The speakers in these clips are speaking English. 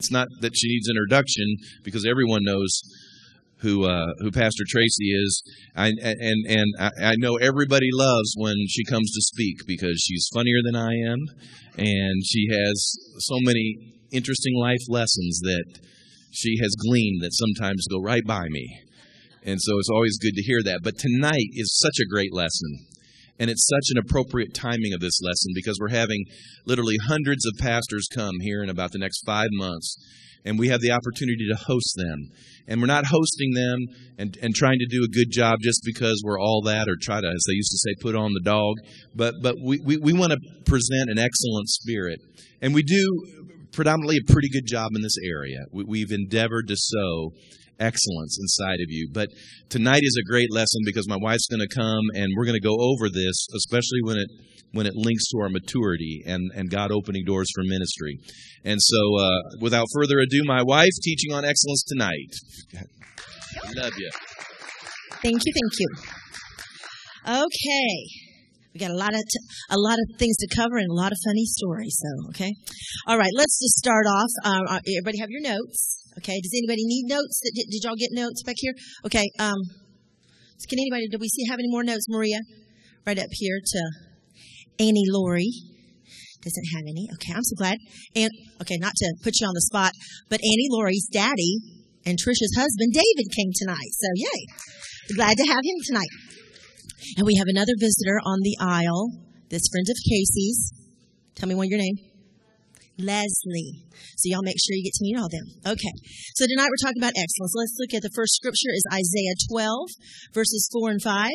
It's not that she needs introduction because everyone knows who uh, who Pastor Tracy is. I, and and I, know everybody loves when she comes to speak because she's funnier than I am, and she has so many interesting life lessons that she has gleaned that sometimes go right by me. And so it's always good to hear that. But tonight is such a great lesson. And it's such an appropriate timing of this lesson because we're having literally hundreds of pastors come here in about the next five months. And we have the opportunity to host them. And we're not hosting them and, and trying to do a good job just because we're all that or try to, as they used to say, put on the dog. But, but we, we, we want to present an excellent spirit. And we do predominantly a pretty good job in this area. We, have endeavored to sow excellence inside of you. But tonight is a great lesson because my wife's going to come and we're going to go over this, especially when it when it links to our maturity and, and God opening doors for ministry. And so, uh, without further ado, my wife teaching on excellence tonight. Love you. Thank you. Thank you. Okay. We got a lot of t- a lot of things to cover and a lot of funny stories. So, okay. All right, let's just start off. Um, uh, everybody have your notes. Okay. Does anybody need notes? Did, did y'all get notes back here? Okay. Um, can anybody, do we see, have any more notes? Maria, right up here to Annie Laurie. Doesn't have any. Okay. I'm so glad. And, okay, not to put you on the spot, but Annie Laurie's daddy and Trisha's husband, David, came tonight. So, yay. Glad to have him tonight. And we have another visitor on the aisle. This friend of Casey's. Tell me one your name. Leslie. So y'all make sure you get to meet all them. Okay. So tonight we're talking about excellence. Let's look at the first scripture is Isaiah 12 verses 4 and 5.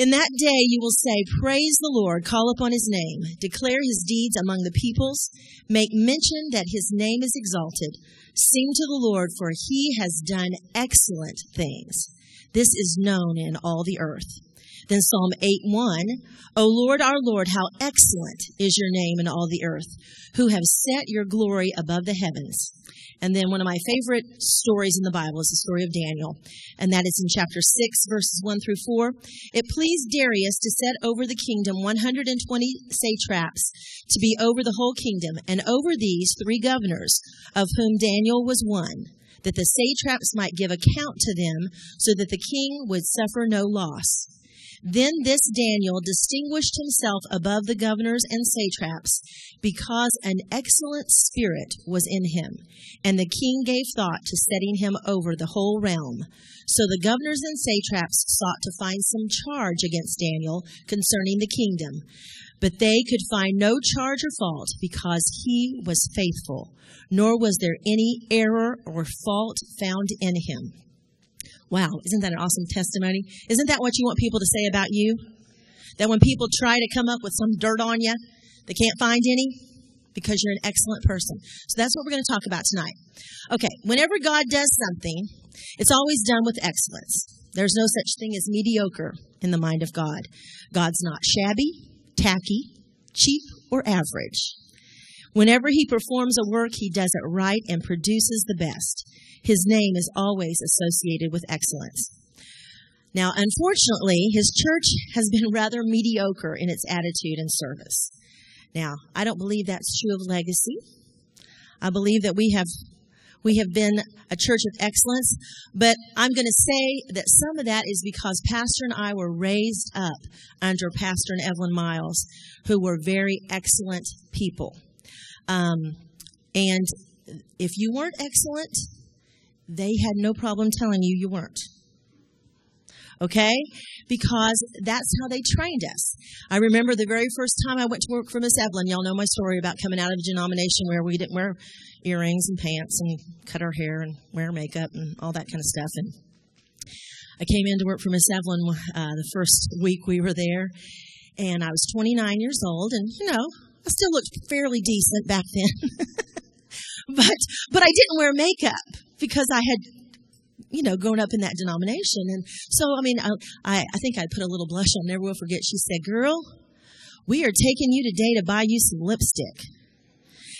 In that day you will say, Praise the Lord, call upon his name, declare his deeds among the peoples, make mention that his name is exalted. Sing to the Lord, for he has done excellent things. This is known in all the earth. Then Psalm 8 1, O Lord our Lord, how excellent is your name in all the earth, who have set your glory above the heavens. And then one of my favorite stories in the Bible is the story of Daniel, and that is in chapter 6, verses 1 through 4. It pleased Darius to set over the kingdom 120 satraps to be over the whole kingdom, and over these three governors, of whom Daniel was one that the satraps might give account to them, so that the king would suffer no loss. Then this Daniel distinguished himself above the governors and satraps because an excellent spirit was in him, and the king gave thought to setting him over the whole realm. So the governors and satraps sought to find some charge against Daniel concerning the kingdom, but they could find no charge or fault because he was faithful, nor was there any error or fault found in him. Wow, isn't that an awesome testimony? Isn't that what you want people to say about you? That when people try to come up with some dirt on you, they can't find any because you're an excellent person. So that's what we're going to talk about tonight. Okay, whenever God does something, it's always done with excellence. There's no such thing as mediocre in the mind of God. God's not shabby, tacky, cheap, or average. Whenever he performs a work, he does it right and produces the best. His name is always associated with excellence. Now, unfortunately, his church has been rather mediocre in its attitude and service. Now, I don't believe that's true of legacy. I believe that we have we have been a church of excellence, but I'm going to say that some of that is because Pastor and I were raised up under Pastor and Evelyn Miles, who were very excellent people. Um, and if you weren't excellent, they had no problem telling you you weren't. Okay? Because that's how they trained us. I remember the very first time I went to work for Miss Evelyn. Y'all know my story about coming out of a denomination where we didn't wear earrings and pants and cut our hair and wear makeup and all that kind of stuff. And I came in to work for Miss Evelyn uh, the first week we were there, and I was 29 years old, and you know, I still looked fairly decent back then. but but I didn't wear makeup because I had you know, grown up in that denomination. And so, I mean, I, I think I put a little blush on. Never will forget. She said, girl, we are taking you today to buy you some lipstick.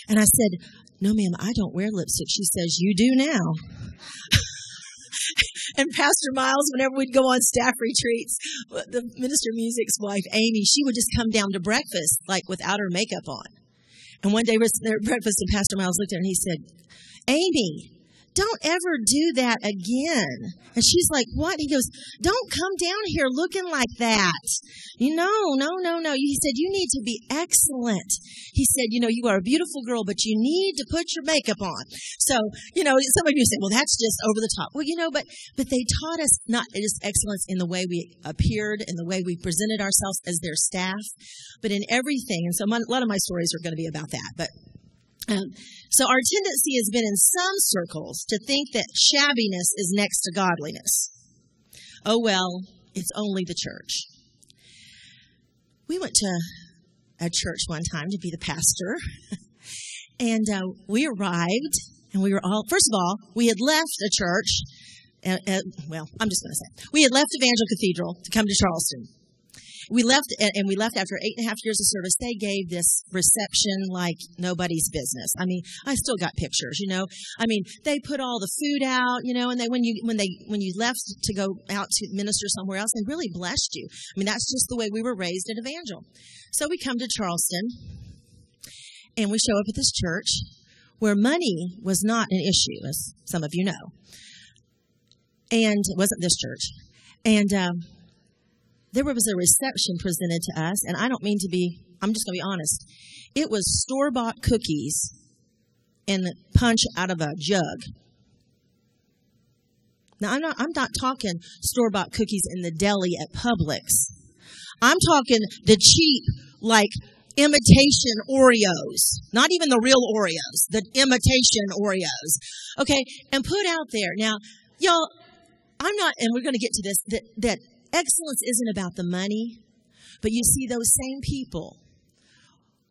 And I said, no, ma'am, I don't wear lipstick. She says, you do now. and Pastor Miles, whenever we'd go on staff retreats, the minister of music's wife, Amy, she would just come down to breakfast, like without her makeup on. And one day we were at breakfast, and Pastor Miles looked at her and he said, Amy, don't ever do that again. And she's like, what? He goes, don't come down here looking like that. You know, no, no, no. He said, you need to be excellent. He said, you know, you are a beautiful girl, but you need to put your makeup on. So, you know, some of you say, well, that's just over the top. Well, you know, but, but they taught us not just excellence in the way we appeared, in the way we presented ourselves as their staff, but in everything. And so my, a lot of my stories are going to be about that, but um, so our tendency has been in some circles to think that shabbiness is next to godliness. Oh well, it's only the church. We went to a church one time to be the pastor, and uh, we arrived, and we were all. First of all, we had left a church. Uh, uh, well, I'm just going to say we had left Evangel Cathedral to come to Charleston we left and we left after eight and a half years of service. They gave this reception like nobody's business. I mean, I still got pictures, you know. I mean, they put all the food out, you know, and they when you when they when you left to go out to minister somewhere else, they really blessed you. I mean, that's just the way we were raised at Evangel. So we come to Charleston and we show up at this church where money was not an issue, as some of you know. And it wasn't this church. And um, there was a reception presented to us, and I don't mean to be, I'm just going to be honest. It was store bought cookies and punch out of a jug. Now, I'm not, I'm not talking store bought cookies in the deli at Publix. I'm talking the cheap, like, imitation Oreos. Not even the real Oreos, the imitation Oreos. Okay? And put out there. Now, y'all, I'm not, and we're going to get to this, that, that Excellence isn't about the money, but you see those same people.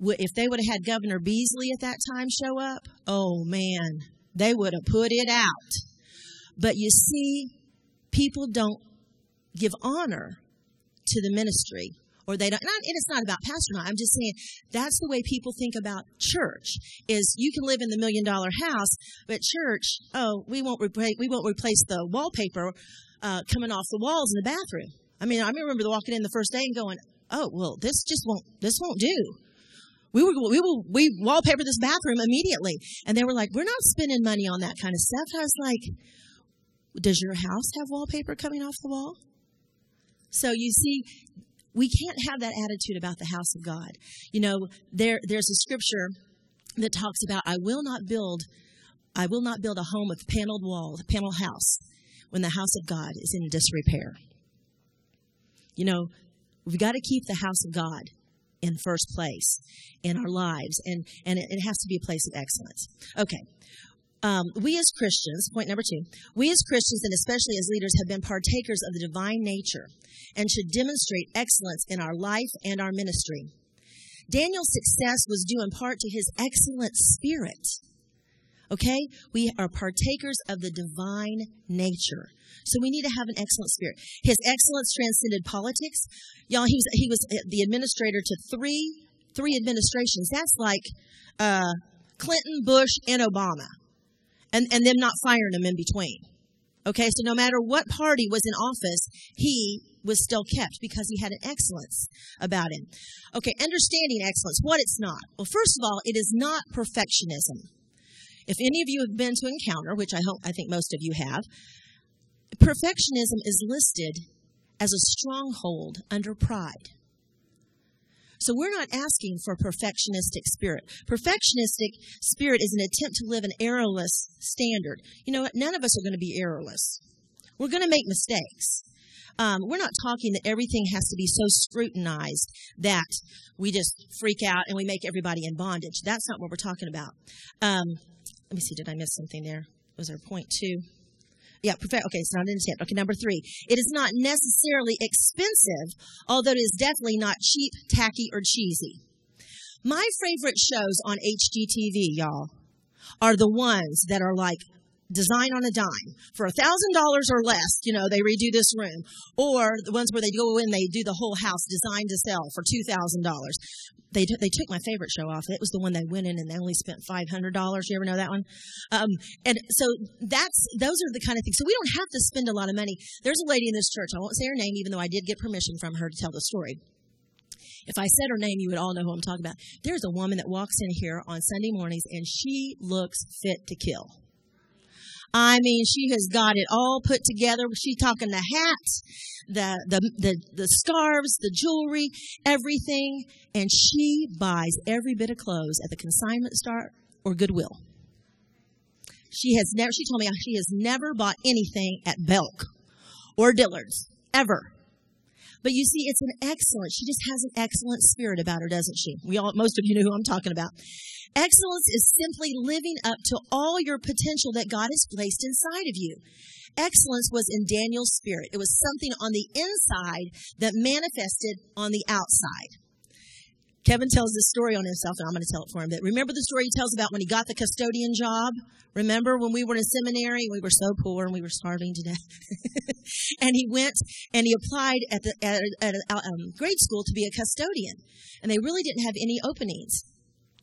If they would have had Governor Beasley at that time show up, oh man, they would have put it out. But you see, people don't give honor to the ministry or they don't, and it's not about pastor not. I'm just saying that's the way people think about church is you can live in the million dollar house, but church, oh, we won't replace, we won't replace the wallpaper uh, coming off the walls in the bathroom. I mean, I remember walking in the first day and going, "Oh, well, this just won't this won't do." We were we will we wallpaper this bathroom immediately, and they were like, "We're not spending money on that kind of stuff." I was like, "Does your house have wallpaper coming off the wall?" So you see, we can't have that attitude about the house of God. You know, there there's a scripture that talks about, "I will not build." I will not build a home with paneled walls, a paneled house, when the house of God is in disrepair. You know, we've got to keep the house of God in first place in our lives, and, and it, it has to be a place of excellence. Okay. Um, we as Christians, point number two, we as Christians and especially as leaders have been partakers of the divine nature and should demonstrate excellence in our life and our ministry. Daniel's success was due in part to his excellent spirit. Okay? We are partakers of the divine nature. So we need to have an excellent spirit. His excellence transcended politics. Y'all, he was, he was the administrator to three, three administrations. That's like, uh, Clinton, Bush, and Obama. And, and them not firing him in between. Okay, so no matter what party was in office, he was still kept because he had an excellence about him. Okay, understanding excellence, what it's not. Well, first of all, it is not perfectionism. If any of you have been to Encounter, which I hope I think most of you have, perfectionism is listed as a stronghold under pride. So we're not asking for perfectionistic spirit. Perfectionistic spirit is an attempt to live an errorless standard. You know what? None of us are going to be errorless. We're going to make mistakes. Um, we're not talking that everything has to be so scrutinized that we just freak out and we make everybody in bondage. That's not what we're talking about. Um, let me see, did I miss something there? Was there a point two? Yeah, perfect. Okay, it's not an intent. Okay, number three. It is not necessarily expensive, although it is definitely not cheap, tacky, or cheesy. My favorite shows on HGTV, y'all, are the ones that are like design on a dime for a thousand dollars or less you know they redo this room or the ones where they go in they do the whole house designed to sell for two thousand dollars they, t- they took my favorite show off. It was the one they went in and they only spent $500. You ever know that one? Um, and so that's, those are the kind of things. So we don't have to spend a lot of money. There's a lady in this church. I won't say her name, even though I did get permission from her to tell the story. If I said her name, you would all know who I'm talking about. There's a woman that walks in here on Sunday mornings and she looks fit to kill. I mean, she has got it all put together. She's talking the hats, the, the, the, the scarves, the jewelry, everything. And she buys every bit of clothes at the consignment store or Goodwill. She has never, she told me she has never bought anything at Belk or Dillard's ever. But you see, it's an excellent, she just has an excellent spirit about her, doesn't she? We all, most of you know who I'm talking about. Excellence is simply living up to all your potential that God has placed inside of you. Excellence was in Daniel's spirit. It was something on the inside that manifested on the outside. Kevin tells this story on himself, and I'm going to tell it for him. But remember the story he tells about when he got the custodian job? Remember when we were in seminary? We were so poor and we were starving to death. and he went and he applied at the at, at um, grade school to be a custodian, and they really didn't have any openings.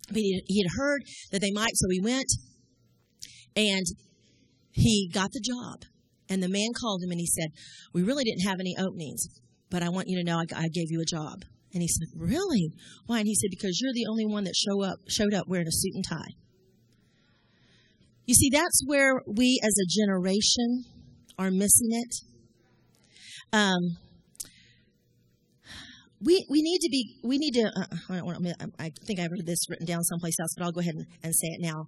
But he, he had heard that they might, so he went and he got the job. And the man called him and he said, "We really didn't have any openings, but I want you to know I, I gave you a job." And he said, Really? Why? And he said, Because you're the only one that show up, showed up wearing a suit and tie. You see, that's where we as a generation are missing it. Um, we, we need to be, we need to, uh, I, I, think I have this written down someplace else, but I'll go ahead and, and say it now.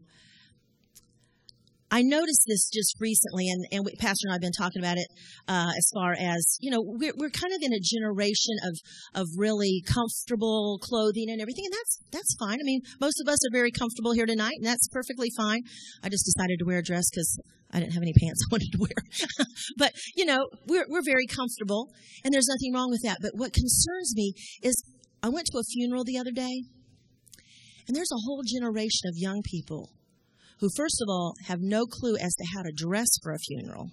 I noticed this just recently, and, and Pastor and I have been talking about it uh, as far as, you know, we're, we're kind of in a generation of, of really comfortable clothing and everything, and that's, that's fine. I mean, most of us are very comfortable here tonight, and that's perfectly fine. I just decided to wear a dress because I didn't have any pants I wanted to wear. but, you know, we're, we're very comfortable, and there's nothing wrong with that. But what concerns me is I went to a funeral the other day, and there's a whole generation of young people who, first of all, have no clue as to how to dress for a funeral.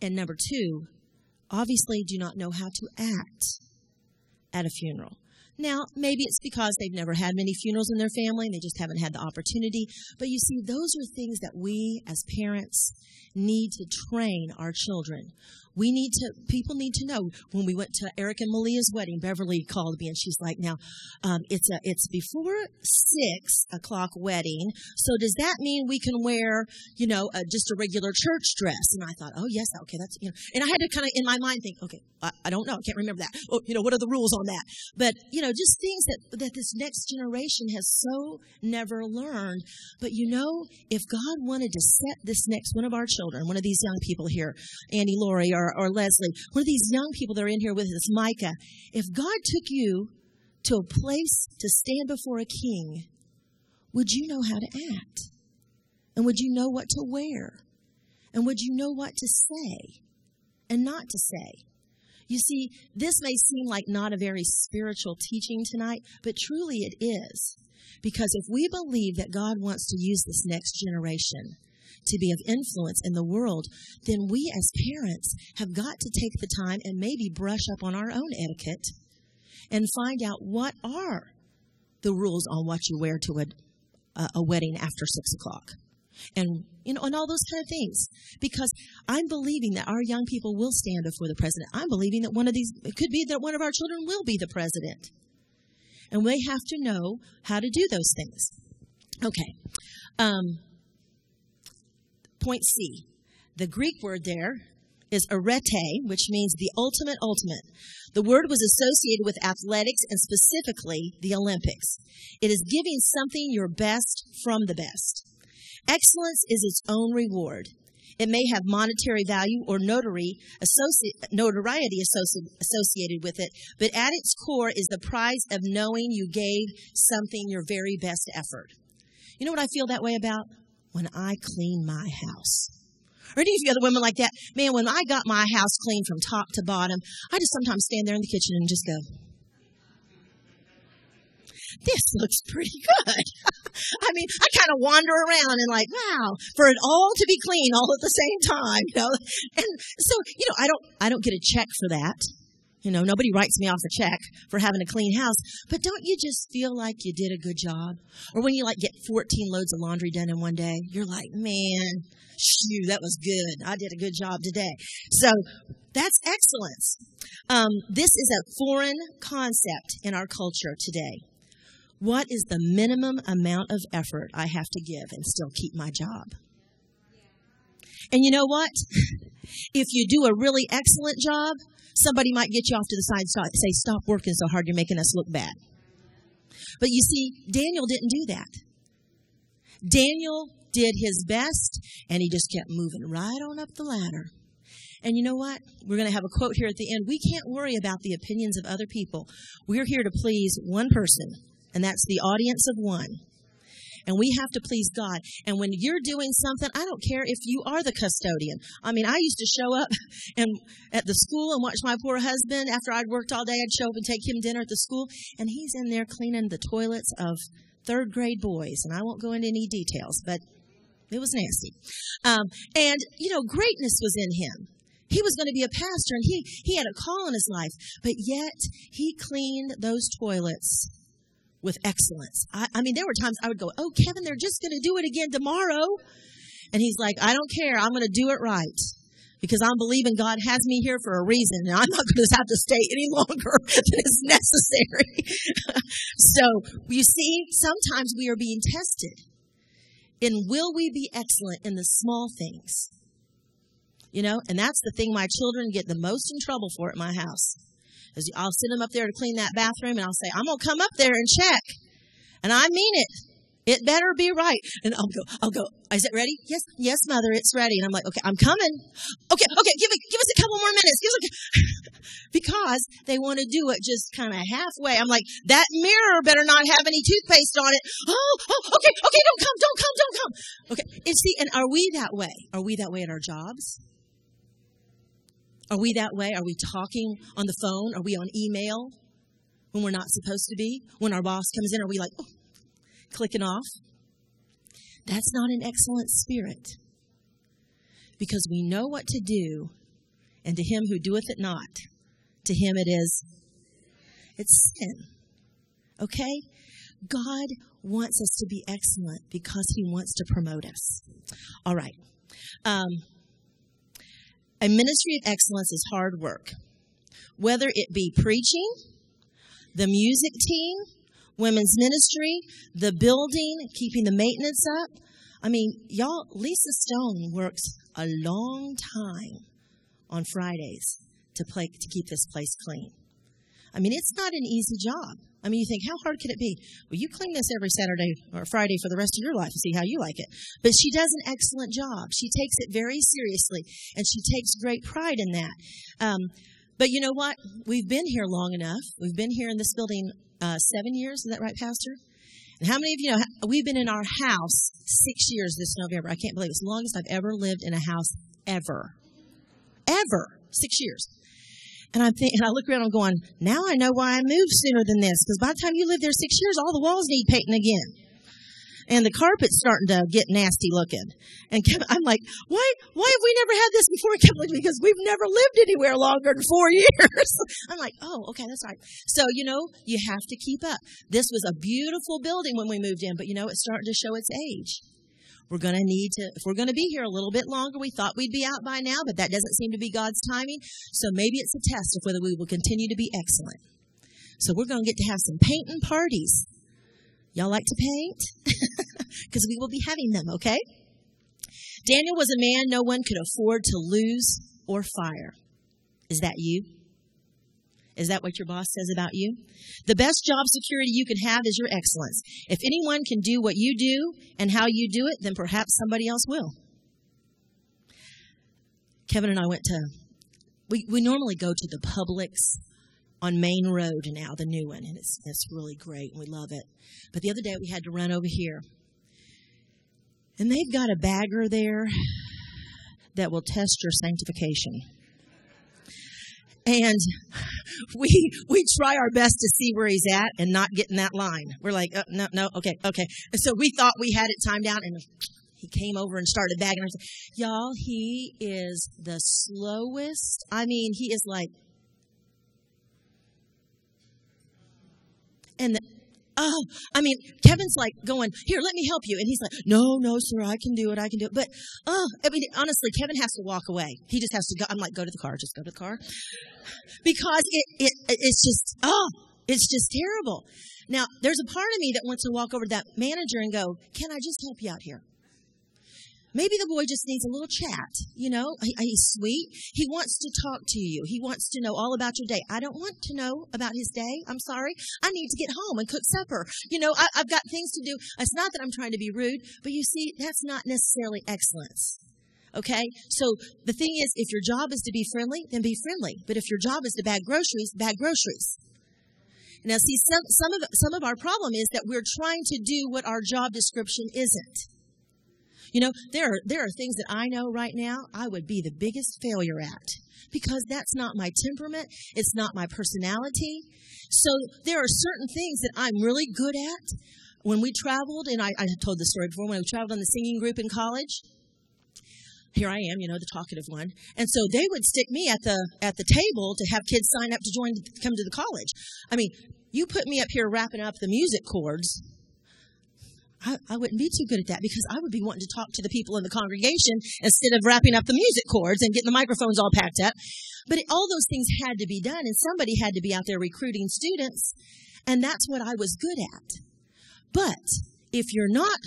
And number two, obviously do not know how to act at a funeral. Now, maybe it's because they've never had many funerals in their family and they just haven't had the opportunity. But you see, those are things that we as parents need to train our children. We need to, people need to know. When we went to Eric and Malia's wedding, Beverly called me and she's like, now, um, it's a, it's before six o'clock wedding. So does that mean we can wear, you know, a, just a regular church dress? And I thought, oh yes, okay, that's, you know, and I had to kind of in my mind think, okay, I, I don't know, I can't remember that. Oh, you know, what are the rules on that? But, you know, just things that, that this next generation has so never learned. But you know, if God wanted to set this next one of our children, one of these young people here, Annie Laurie or or, Leslie, one of these young people that are in here with us, Micah, if God took you to a place to stand before a king, would you know how to act? And would you know what to wear? And would you know what to say and not to say? You see, this may seem like not a very spiritual teaching tonight, but truly it is. Because if we believe that God wants to use this next generation to be of influence in the world, then we as parents have got to take the time and maybe brush up on our own etiquette and find out what are the rules on what you wear to a, a wedding after six o'clock. And you know, and all those kind of things. Because I'm believing that our young people will stand before the president. I'm believing that one of these, it could be that one of our children will be the president. And we have to know how to do those things. Okay. Um, Point C. The Greek word there is arete, which means the ultimate ultimate. The word was associated with athletics and specifically the Olympics. It is giving something your best from the best. Excellence is its own reward. It may have monetary value or notoriety associated with it, but at its core is the prize of knowing you gave something your very best effort. You know what I feel that way about? when I clean my house. Or any of you other women like that, man, when I got my house clean from top to bottom, I just sometimes stand there in the kitchen and just go, this looks pretty good. I mean, I kind of wander around and like, wow, for it all to be clean all at the same time, you know. And so, you know, I don't, I don't get a check for that. You know, nobody writes me off a check for having a clean house, but don't you just feel like you did a good job? Or when you like get 14 loads of laundry done in one day, you're like, man, shoo, that was good. I did a good job today. So that's excellence. Um, this is a foreign concept in our culture today. What is the minimum amount of effort I have to give and still keep my job? And you know what? If you do a really excellent job, somebody might get you off to the side and say, Stop working so hard, you're making us look bad. But you see, Daniel didn't do that. Daniel did his best and he just kept moving right on up the ladder. And you know what? We're going to have a quote here at the end. We can't worry about the opinions of other people. We're here to please one person, and that's the audience of one and we have to please God. And when you're doing something, I don't care if you are the custodian. I mean, I used to show up and at the school and watch my poor husband after I'd worked all day. I'd show up and take him dinner at the school, and he's in there cleaning the toilets of third grade boys. And I won't go into any details, but it was nasty. Um, and you know, greatness was in him. He was going to be a pastor and he, he had a call in his life, but yet he cleaned those toilets with excellence. I, I mean, there were times I would go, Oh, Kevin, they're just going to do it again tomorrow. And he's like, I don't care. I'm going to do it right because I'm believing God has me here for a reason and I'm not going to have to stay any longer than is necessary. so you see, sometimes we are being tested in will we be excellent in the small things? You know, and that's the thing my children get the most in trouble for at my house. Because I'll send them up there to clean that bathroom and I'll say, I'm going to come up there and check. And I mean it. It better be right. And I'll go, I'll go, is it ready? Yes, yes, mother, it's ready. And I'm like, okay, I'm coming. Okay, okay, give it, give us a couple more minutes. Because they want to do it just kind of halfway. I'm like, that mirror better not have any toothpaste on it. Oh, oh, okay, okay, don't come, don't come, don't come. Okay. And see, and are we that way? Are we that way at our jobs? Are we that way? Are we talking on the phone? Are we on email when we're not supposed to be? When our boss comes in, are we like, oh, clicking off? That's not an excellent spirit. Because we know what to do, and to him who doeth it not, to him it is, it's sin. Okay? God wants us to be excellent because he wants to promote us. All right. Um, a ministry of excellence is hard work. Whether it be preaching, the music team, women's ministry, the building, keeping the maintenance up. I mean, y'all, Lisa Stone works a long time on Fridays to play, to keep this place clean. I mean, it's not an easy job. I mean, you think, how hard could it be? Well, you clean this every Saturday or Friday for the rest of your life and see how you like it. But she does an excellent job. She takes it very seriously, and she takes great pride in that. Um, but you know what? We've been here long enough. We've been here in this building uh, seven years. Is that right, Pastor? And how many of you know we've been in our house six years this November? I can't believe it's the longest I've ever lived in a house ever. Ever. Six years. And I'm thinking, I look around, I'm going, now I know why I moved sooner than this. Because by the time you live there six years, all the walls need painting again. And the carpet's starting to get nasty looking. And I'm like, why, why have we never had this before? Kevin, because we've never lived anywhere longer than four years. I'm like, oh, okay, that's right. So, you know, you have to keep up. This was a beautiful building when we moved in, but you know, it's starting to show its age. We're going to need to, if we're going to be here a little bit longer, we thought we'd be out by now, but that doesn't seem to be God's timing. So maybe it's a test of whether we will continue to be excellent. So we're going to get to have some painting parties. Y'all like to paint? Because we will be having them, okay? Daniel was a man no one could afford to lose or fire. Is that you? Is that what your boss says about you? The best job security you can have is your excellence. If anyone can do what you do and how you do it, then perhaps somebody else will. Kevin and I went to, we, we normally go to the Publix on Main Road now, the new one, and it's, it's really great and we love it. But the other day we had to run over here. And they've got a bagger there that will test your sanctification. And we we try our best to see where he's at and not get in that line. We're like, oh, no, no, okay, okay. And so we thought we had it timed out, and he came over and started bagging. Us. y'all, he is the slowest. I mean, he is like, and the, oh, I mean, Kevin's like going, here, let me help you. And he's like, no, no, sir, I can do it. I can do it. But, oh, I mean, honestly, Kevin has to walk away. He just has to go. I'm like, go to the car. Just go to the car. Because it, it, it's just, oh, it's just terrible. Now, there's a part of me that wants to walk over to that manager and go, can I just help you out here? Maybe the boy just needs a little chat. You know, he, he's sweet. He wants to talk to you. He wants to know all about your day. I don't want to know about his day. I'm sorry. I need to get home and cook supper. You know, I, I've got things to do. It's not that I'm trying to be rude, but you see, that's not necessarily excellence. Okay? So the thing is, if your job is to be friendly, then be friendly. But if your job is to bag groceries, bag groceries. Now, see, some, some of some of our problem is that we're trying to do what our job description isn't. You know, there are, there are things that I know right now I would be the biggest failure at because that's not my temperament. It's not my personality. So there are certain things that I'm really good at. When we traveled, and I, I told the story before, when we traveled on the singing group in college, here I am, you know, the talkative one. And so they would stick me at the at the table to have kids sign up to join come to the college. I mean, you put me up here wrapping up the music cords I, I, wouldn't be too good at that because I would be wanting to talk to the people in the congregation instead of wrapping up the music cords and getting the microphones all packed up. But it, all those things had to be done, and somebody had to be out there recruiting students, and that's what I was good at. But if you're not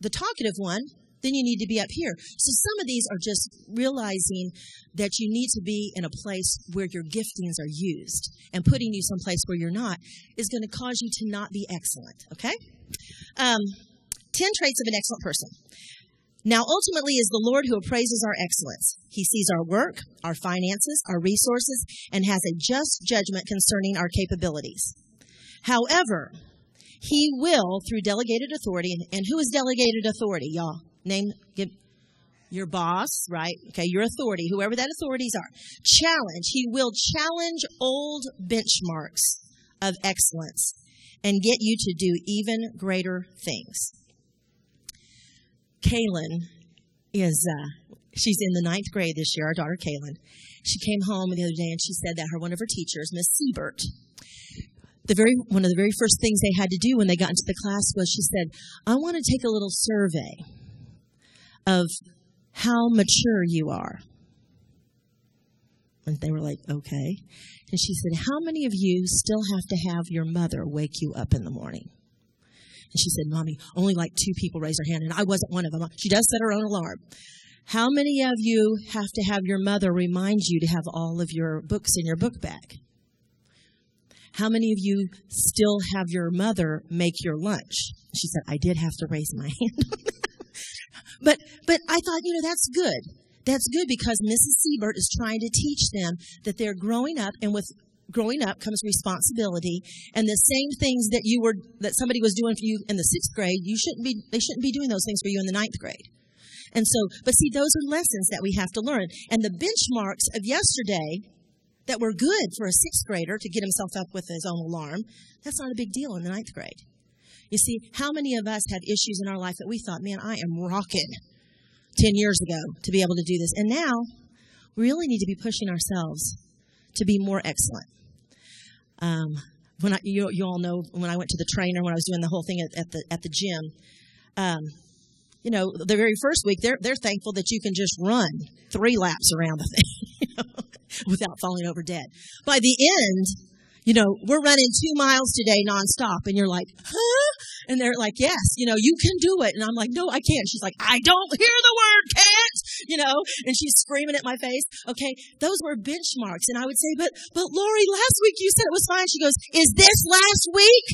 the talkative one, then you need to be up here. So some of these are just realizing that you need to be in a place where your giftings are used, and putting you someplace where you're not is going to cause you to not be excellent. Okay. Um, 10 traits of an excellent person. Now, ultimately, is the Lord who appraises our excellence. He sees our work, our finances, our resources, and has a just judgment concerning our capabilities. However, He will, through delegated authority, and who is delegated authority, y'all? Name, give, your boss, right? Okay, your authority, whoever that authorities are. Challenge. He will challenge old benchmarks of excellence and get you to do even greater things. Kaylin is, uh, she's in the ninth grade this year, our daughter Kaylin. She came home the other day and she said that her one of her teachers, Miss Siebert, the very one of the very first things they had to do when they got into the class was she said, "I want to take a little survey of how mature you are." And they were like, "Okay." And she said, "How many of you still have to have your mother wake you up in the morning?" And she said, Mommy, only like two people raised their hand, and I wasn't one of them. She does set her own alarm. How many of you have to have your mother remind you to have all of your books in your book bag? How many of you still have your mother make your lunch? She said, I did have to raise my hand. but but I thought, you know, that's good. That's good because Mrs. Siebert is trying to teach them that they're growing up and with growing up comes responsibility. And the same things that you were that somebody was doing for you in the sixth grade you shouldn't be they shouldn't be doing those things for you in the ninth grade. And so but see those are lessons that we have to learn. And the benchmarks of yesterday that were good for a sixth grader to get himself up with his own alarm that's not a big deal in the ninth grade. You see how many of us have issues in our life that we thought man i am rocking 10 years ago to be able to do this. And now we really need to be pushing ourselves to be more excellent um, when I, you, you all know when I went to the trainer when I was doing the whole thing at, at the at the gym, um, you know, the very first week they're they're thankful that you can just run three laps around the thing you know, without falling over dead. By the end, you know, we're running two miles today nonstop, and you're like, huh? And they're like, yes, you know, you can do it. And I'm like, no, I can't. She's like, I don't hear the word can't, you know, and she's screaming at my face. Okay. Those were benchmarks. And I would say, but, but Lori, last week you said it was fine. She goes, is this last week?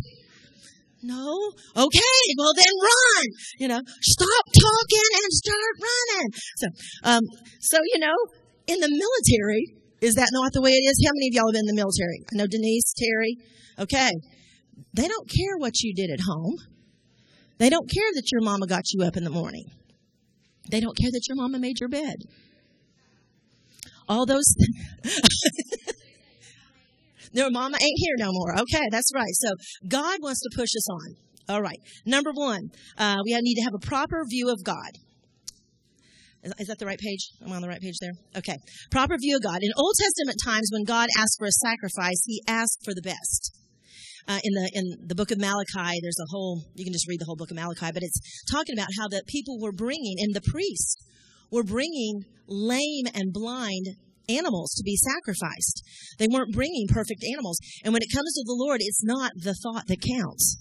No. Okay. Well, then run. You know, stop talking and start running. So, um, so, you know, in the military, is that not the way it is? How many of y'all have been in the military? I know Denise, Terry. Okay. They don't care what you did at home. They don't care that your mama got you up in the morning. They don't care that your mama made your bed. All those. Their mama ain't here no more. Okay, that's right. So God wants to push us on. All right. Number one, uh, we need to have a proper view of God. Is that the right page? Am I on the right page there? Okay. Proper view of God. In Old Testament times, when God asked for a sacrifice, he asked for the best. uh, in the in the book of Malachi. There's a whole you can just read the whole book of Malachi, but it's talking about how the people were bringing and the priests were bringing lame and blind animals to be sacrificed. They weren't bringing perfect animals. And when it comes to the Lord, it's not the thought that counts.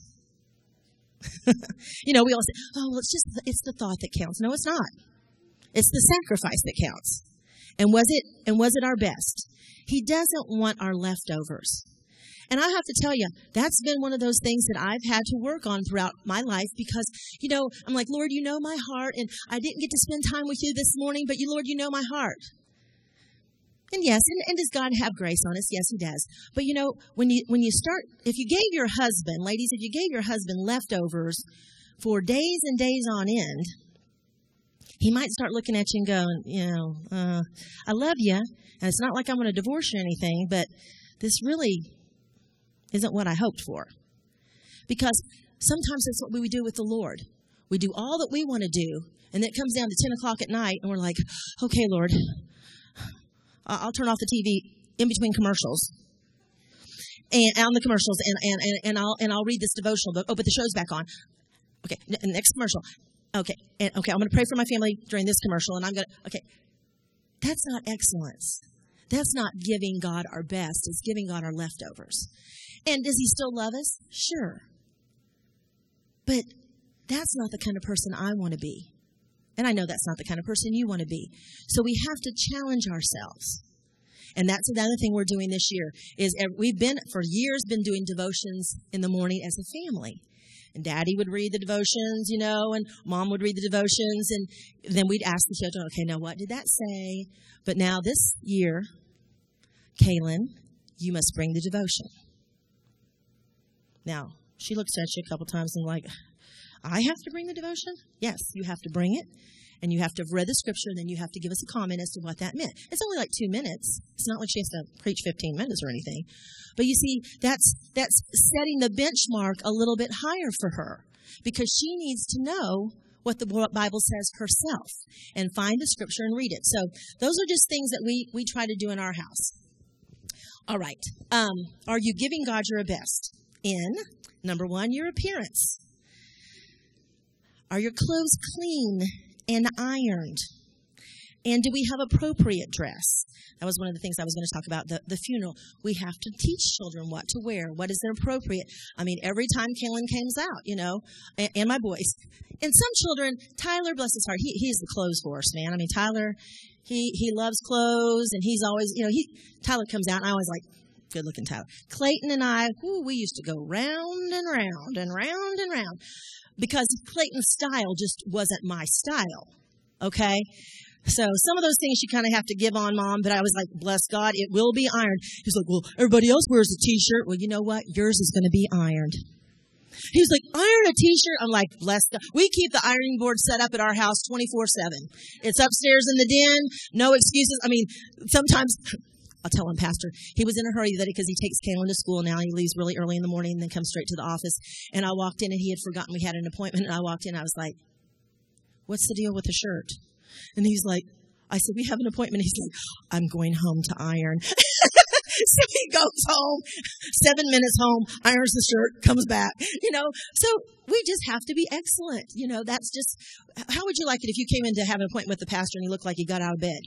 you know, we all say, "Oh, well, it's just it's the thought that counts." No, it's not. It's the sacrifice that counts. And was it and was it our best? He doesn't want our leftovers. And I have to tell you, that's been one of those things that I've had to work on throughout my life because, you know, I'm like, Lord, you know my heart, and I didn't get to spend time with you this morning, but you, Lord, you know my heart. And yes, and, and, does God have grace on us? Yes, He does. But you know, when you when you start, if you gave your husband, ladies, if you gave your husband leftovers for days and days on end, he might start looking at you and going, you know, uh, I love you, and it's not like I want to divorce you or anything, but this really isn't what I hoped for. Because sometimes that's what we do with the Lord. We do all that we want to do, and then it comes down to 10 o'clock at night, and we're like, okay, Lord, I'll turn off the TV in between commercials. And on the commercials, and, and, and, and I'll and I'll read this devotional book. Oh, but the show's back on. Okay, next commercial. Okay, and okay, I'm going to pray for my family during this commercial, and I'm going to. Okay, that's not excellence. That's not giving God our best. It's giving God our leftovers. And does He still love us? Sure. But that's not the kind of person I want to be. And I know that's not the kind of person you want to be. So we have to challenge ourselves. And that's another thing we're doing this year is we've been for years been doing devotions in the morning as a family. And daddy would read the devotions, you know, and mom would read the devotions and then we'd ask the children, okay, now what did that say? But now this year, Kaylin, you must bring the devotion. Now, she looks at you a couple times and like, I have to bring the devotion? Yes, you have to bring it. And you have to have read the scripture, and then you have to give us a comment as to what that meant. It's only like two minutes. It's not like she has to preach 15 minutes or anything. But you see, that's, that's setting the benchmark a little bit higher for her because she needs to know what the Bible says herself and find the scripture and read it. So those are just things that we, we try to do in our house. All right. Um, are you giving God your best? In number one, your appearance. Are your clothes clean and ironed? And do we have appropriate dress? That was one of the things I was going to talk about the, the funeral. We have to teach children what to wear, what is appropriate. I mean, every time Kaylin comes out, you know, and, and, my boys. And some children, Tyler, bless his heart, he, he's the clothes horse, man. I mean, Tyler, he, he loves clothes and he's always, you know, he, Tyler comes out and I always like, good looking Tyler. Clayton and I, we used to go round and round and round and round because Clayton's style just wasn't my style. Okay? So some of those things you kind of have to give on mom, but I was like, bless God, it will be ironed. He's like, well, everybody else wears a t-shirt. Well, you know what? Yours is going to be ironed. He's like, iron a t-shirt. I'm like, bless God. We keep the ironing board set up at our house 24 seven. It's upstairs in the den. No excuses. I mean, sometimes I'll tell him, Pastor, he was in a hurry that because he takes Kaylin to school now. He leaves really early in the morning and then comes straight to the office. And I walked in and he had forgotten we had an appointment. And I walked in, I was like, What's the deal with the shirt? And he's like, I said, We have an appointment. He's like, I'm going home to iron. so he goes home, seven minutes home, irons the shirt, comes back, you know. So we just have to be excellent. You know, that's just, how would you like it if you came in to have an appointment with the pastor and he looked like he got out of bed?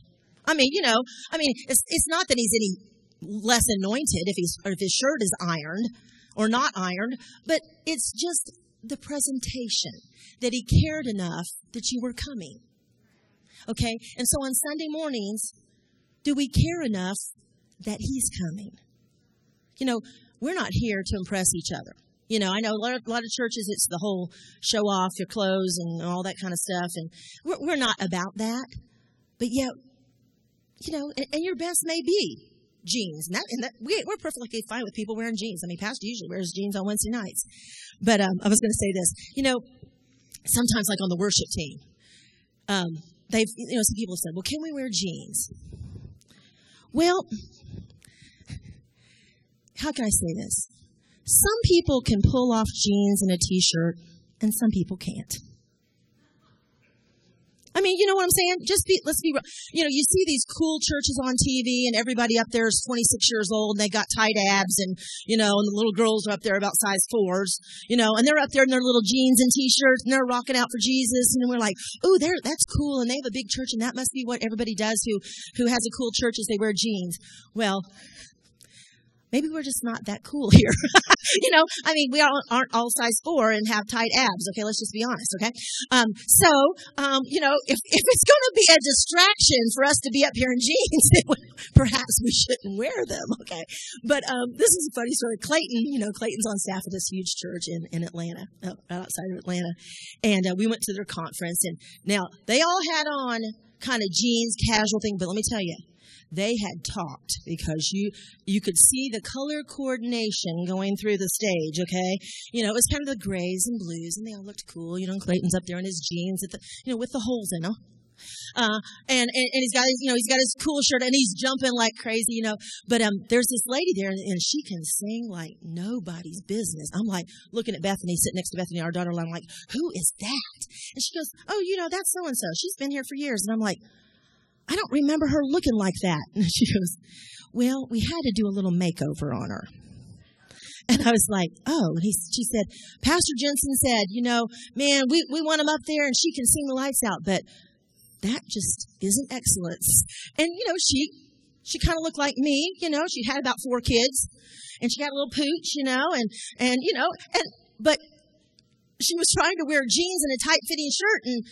I mean, you know, I mean, it's, it's not that he's any less anointed if he's, or if his shirt is ironed or not ironed, but it's just the presentation that he cared enough that you were coming. Okay? And so on Sunday mornings, do we care enough that he's coming? You know, we're not here to impress each other. You know, I know a lot, of, a lot of churches, it's the whole show off your clothes and all that kind of stuff. And we're, we're not about that. But yet, you know, and, and your best may be jeans. And, that, we, we're perfectly fine with people wearing jeans. I mean, Pastor usually wears jeans on Wednesday nights. But um, I was going to say this. You know, sometimes like on the worship team, um, they've, you know, some people have said, well, can we wear jeans? Well, how can I say this? Some people can pull off jeans and a t-shirt, and some people can't. I mean, you know what I'm saying? Just be, let's be, you know, you see these cool churches on TV and everybody up there is 26 years old and they got tight abs and, you know, and the little girls are up there about size fours, you know, and they're up there in their little jeans and t-shirts and they're rocking out for Jesus. And we're like, oh, they're, that's cool. And they have a big church and that must be what everybody does who, who has a cool church is they wear jeans. Well, maybe we're just not that cool here. you know, I mean, we all aren't all size four and have tight abs. Okay, let's just be honest. Okay, um, so um, you know, if if it's going to be a distraction for us to be up here in jeans, perhaps we shouldn't wear them. Okay, but um, this is a funny story. Clayton, you know, Clayton's on staff at this huge church in in Atlanta, uh, right outside of Atlanta, and uh, we went to their conference, and now they all had on kind of jeans, casual thing, but let me tell you they had talked because you you could see the color coordination going through the stage okay you know it was kind of the grays and blues and they all looked cool you know clayton's up there in his jeans the you know with the holes in them uh, and, and, and he's got his, you know, he's got his cool shirt and he's jumping like crazy, you know. But um, there's this lady there and, and she can sing like nobody's business. I'm like looking at Bethany, sitting next to Bethany, our daughter. I'm like, who is that? And she goes, oh, you know, that's so and so. She's been here for years. And I'm like, I don't remember her looking like that. And she goes, Well, we had to do a little makeover on her. And I was like, oh, and he, she said, Pastor Jensen said, you know, man, we, we want him up there and she can sing the lights out, but that just isn't excellence. And, you know, she, she kind of looked like me, you know, she had about four kids and she had a little pooch, you know, and, and, you know, and, but she was trying to wear jeans and a tight fitting shirt and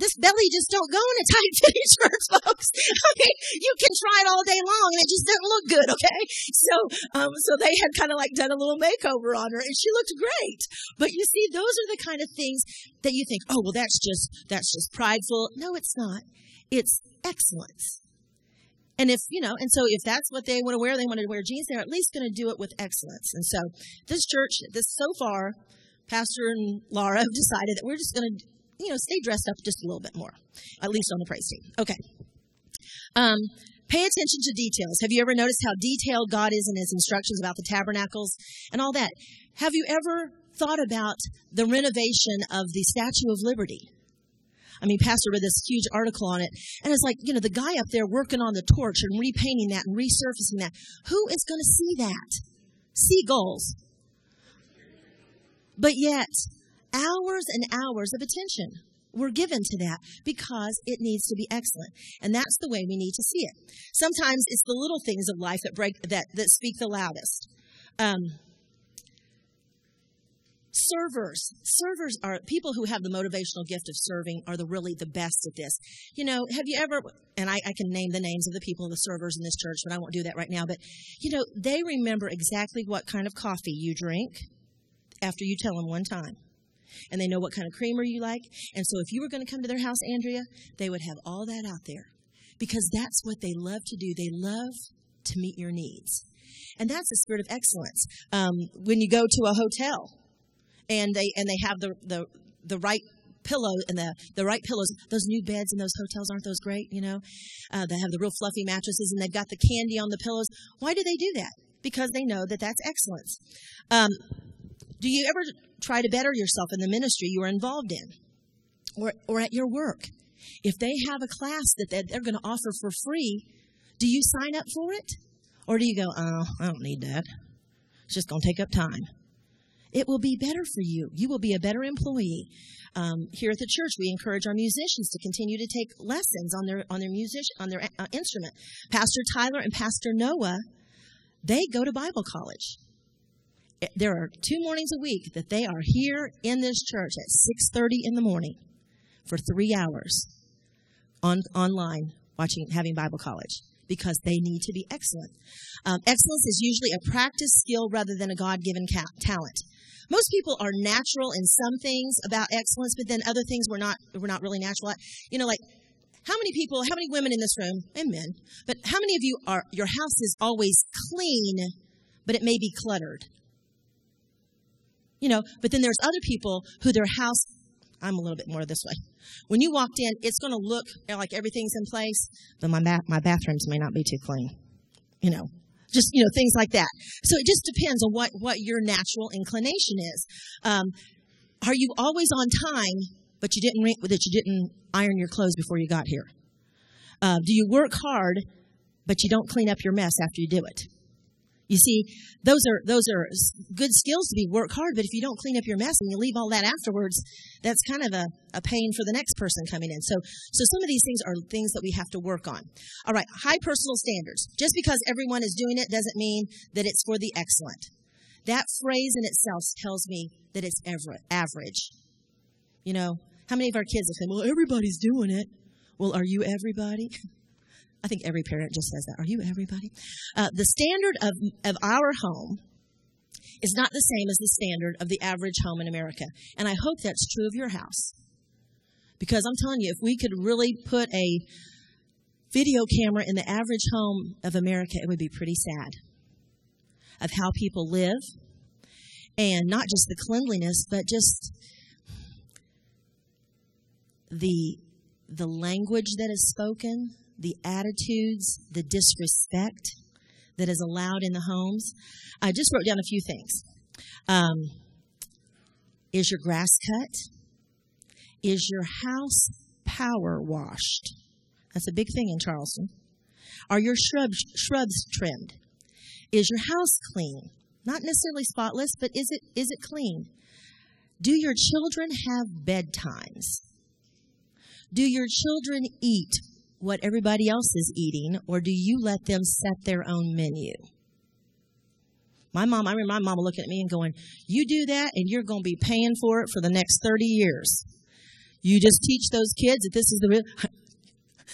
this belly just don't go in a tight fitting shirt, folks. Okay, you can try it all day long, and it just doesn't look good. Okay, so um, so they had kind of like done a little makeover on her, and she looked great. But you see, those are the kind of things that you think, oh well, that's just that's just prideful. No, it's not. It's excellence. And if, you know, and so if that's what they want to wear, they want to wear jeans, they're at least going to do it with excellence. And so this church, this so far, Pastor and Laura have decided that we're just going to you know, stay dressed up just a little bit more, at least on the praise team. Okay. Um, pay attention to details. Have you ever noticed how detailed God is in his instructions about the tabernacles and all that? Have you ever thought about the renovation of the Statue of Liberty? I mean, Pastor read this huge article on it, and it's like, you know, the guy up there working on the torch and repainting that and resurfacing that. Who is going to see that? Seagulls. But yet, hours and hours of attention were given to that because it needs to be excellent. And that's the way we need to see it. Sometimes it's the little things of life that break that that speak the loudest. Um, servers. Servers are people who have the motivational gift of serving are the really the best at this. You know have you ever and I, I can name the names of the people the servers in this church but i won't do that right now but you know they remember exactly what kind of coffee you drink after you tell them one time and they know what kind of creamer you like. And so if you were going to come to their house, Andrea, they would have all that out there because that's what they love to do. They love to meet your needs. And that's the spirit of excellence. Um, when you go to a hotel and they and they have the the, the right pillow and the, the right pillows. Those new beds in those hotels aren't those great? You know, uh, they have the real fluffy mattresses and they've got the candy on the pillows. Why do they do that? Because they know that that's excellence. Um, do you ever try to better yourself in the ministry you are involved in or, or at your work? If they have a class that they're going to offer for free, do you sign up for it? Or do you go, oh, I don't need that. It's just going to take up time. It will be better for you. You will be a better employee. Um, here at the church, we encourage our musicians to continue to take lessons on their on their music on their uh, instrument. Pastor Tyler and Pastor Noah, they go to Bible college there are two mornings a week that they are here in this church at 6.30 in the morning for three hours on online watching having bible college because they need to be excellent. Um, excellence is usually a practice skill rather than a god-given ca- talent. Most people are natural in some things about excellence but then other things we're not we're not really natural at. You know like how many people how many women in this room and men but how many of you are your house is always clean but it may be cluttered you know, but then there's other people who their house, I'm a little bit more this way. When you walked in, it's going to look like everything's in place, but my, ba- my bathrooms may not be too clean. You know, just, you know, things like that. So it just depends on what, what your natural inclination is. Um, are you always on time but you didn't that you didn't iron your clothes before you got here? Uh, do you work hard, but you don't clean up your mess after you do it? You see, those are those are good skills to be work hard, but if you don't clean up your mess and you leave all that afterwards, that's kind of a, a pain for the next person coming in. So so some of these things are things that we have to work on. All right, high personal standards. Just because everyone is doing it doesn't mean that it's for the excellent. That phrase in itself tells me that it's average. You know, how many of our kids have said, "Well, everybody's doing it." Well, are you everybody? I think every parent just says that. Are you everybody? Uh, the standard of, of our home is not the same as the standard of the average home in America. And I hope that's true of your house. Because I'm telling you, if we could really put a video camera in the average home of America, it would be pretty sad of how people live and not just the cleanliness, but just the the language that is spoken, the attitudes, the disrespect that is allowed in the homes. I just wrote down a few things. Um, is your grass cut? Is your house power washed? That's a big thing in Charleston. Are your shrubs, shrubs trimmed? Is your house clean? Not necessarily spotless, but is it, is it clean? Do your children have bedtimes? Do your children eat what everybody else is eating, or do you let them set their own menu? My mom, I remember my mama looking at me and going, You do that, and you're going to be paying for it for the next 30 years. You just teach those kids that this is the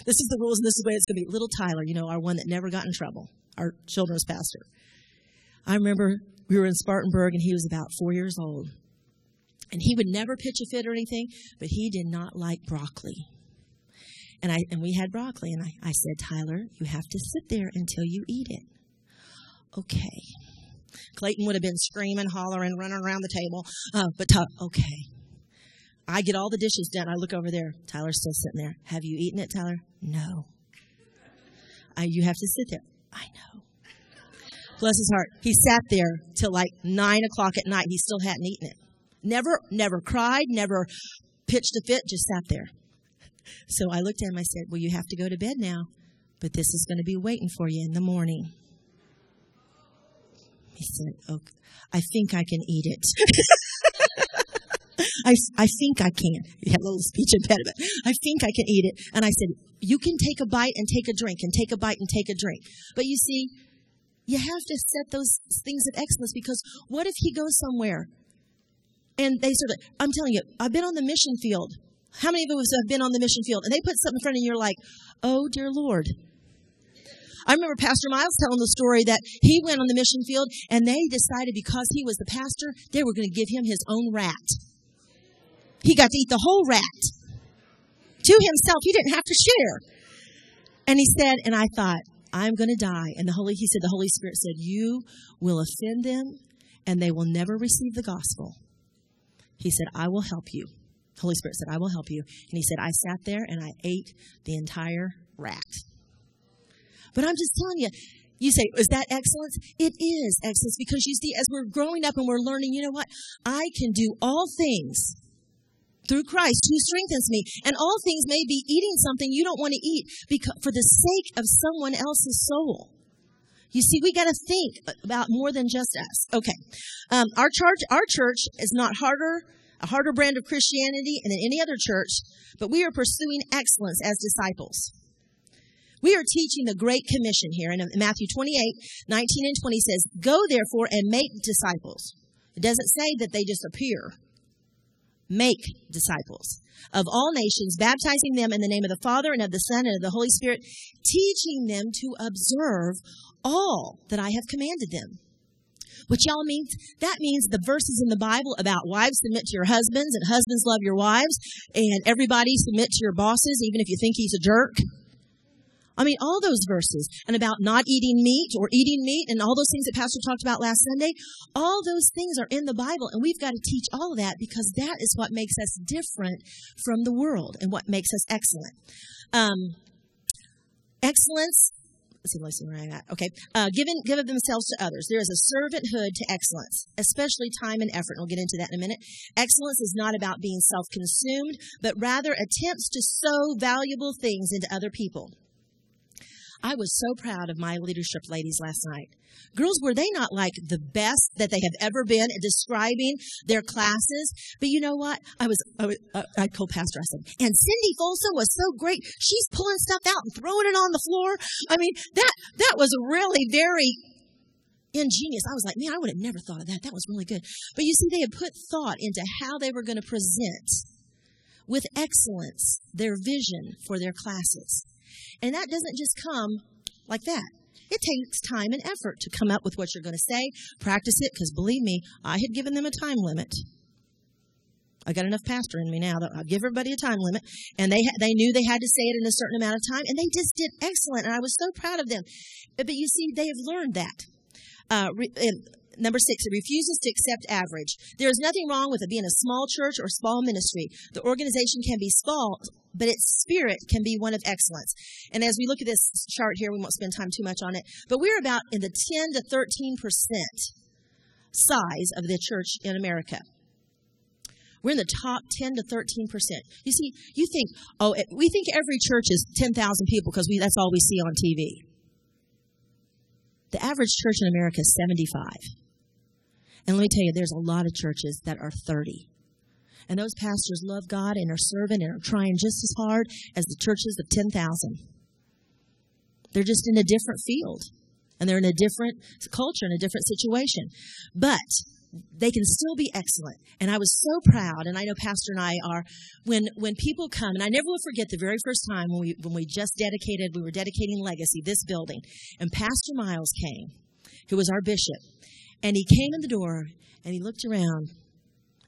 this is the rules and this is the way it's going to be. Little Tyler, you know, our one that never got in trouble, our children's pastor. I remember we were in Spartanburg and he was about four years old. And he would never pitch a fit or anything, but he did not like broccoli. And I and we had broccoli, and I, I said, Tyler, you have to sit there until you eat it. Okay. Clayton would have been screaming, hollering, running around the table. Uh, but Ty- okay. I get all the dishes done. I look over there. Tyler's still sitting there. Have you eaten it, Tyler? No. I, you have to sit there. I know. Bless his heart. He sat there till like nine o'clock at night. He still hadn't eaten it. Never, never cried, never pitched a fit, just sat there. So I looked at him. I said, Well, you have to go to bed now, but this is going to be waiting for you in the morning. He said, "Oh, I think I can eat it." I, I think I can. He had a little speech impediment. I think I can eat it. And I said, You can take a bite and take a drink, and take a bite and take a drink. But you see, you have to set those things of excellence because what if he goes somewhere and they sort of, I'm telling you, I've been on the mission field. How many of us have been on the mission field? And they put something in front of you, you're like, oh, dear Lord. I remember Pastor Miles telling the story that he went on the mission field and they decided because he was the pastor, they were going to give him his own rat. He got to eat the whole rat to himself. He didn't have to share. And he said, and I thought, I'm going to die. And the Holy, he said, the Holy Spirit said, you will offend them and they will never receive the gospel. He said, I will help you. Holy Spirit said, I will help you. And he said, I sat there and I ate the entire rat. But I'm just telling you, you say, is that excellence? It is excellence because you see, as we're growing up and we're learning, you know what? I can do all things through Christ who strengthens me. And all things may be eating something you don't want to eat because, for the sake of someone else's soul. You see, we got to think about more than just us. Okay. Um, our church, our church is not harder, a harder brand of Christianity than in any other church, but we are pursuing excellence as disciples. We are teaching the Great Commission here in Matthew 28, 19 and 20 says, Go therefore and make disciples. It doesn't say that they just appear. Make disciples of all nations, baptizing them in the name of the Father and of the Son and of the Holy Spirit, teaching them to observe all that I have commanded them. What y'all means? That means the verses in the Bible about wives submit to your husbands and husbands love your wives and everybody submit to your bosses, even if you think he's a jerk. I mean, all those verses and about not eating meat or eating meat and all those things that Pastor talked about last Sunday, all those things are in the Bible and we've got to teach all of that because that is what makes us different from the world and what makes us excellent. Um, excellence let's see, let's see where I'm at. Okay. Uh, giving, give of themselves to others. There is a servanthood to excellence, especially time and effort. And we'll get into that in a minute. Excellence is not about being self-consumed, but rather attempts to sow valuable things into other people. I was so proud of my leadership ladies last night. Girls, were they not like the best that they have ever been at describing their classes? But you know what? I was, I, was, uh, I Pastor, I said, and Cindy Folsom was so great. She's pulling stuff out and throwing it on the floor. I mean, that, that was really very ingenious. I was like, man, I would have never thought of that. That was really good. But you see, they had put thought into how they were going to present with excellence their vision for their classes. And that doesn't just come like that. It takes time and effort to come up with what you're going to say, practice it, because believe me, I had given them a time limit. I got enough pastor in me now that I give everybody a time limit, and they they knew they had to say it in a certain amount of time, and they just did excellent, and I was so proud of them. But, but you see, they have learned that. Uh, re, Number six, it refuses to accept average. There is nothing wrong with it being a small church or small ministry. The organization can be small, but its spirit can be one of excellence. And as we look at this chart here, we won't spend time too much on it, but we're about in the 10 to 13 percent size of the church in America. We're in the top 10 to 13 percent. You see, you think, oh, we think every church is 10,000 people because that's all we see on TV. The average church in America is 75. And let me tell you, there's a lot of churches that are 30. And those pastors love God and are serving and are trying just as hard as the churches of 10,000. They're just in a different field and they're in a different culture, and a different situation. But they can still be excellent. And I was so proud, and I know Pastor and I are, when, when people come, and I never will forget the very first time when we, when we just dedicated, we were dedicating Legacy, this building, and Pastor Miles came, who was our bishop, and he came in the door and he looked around.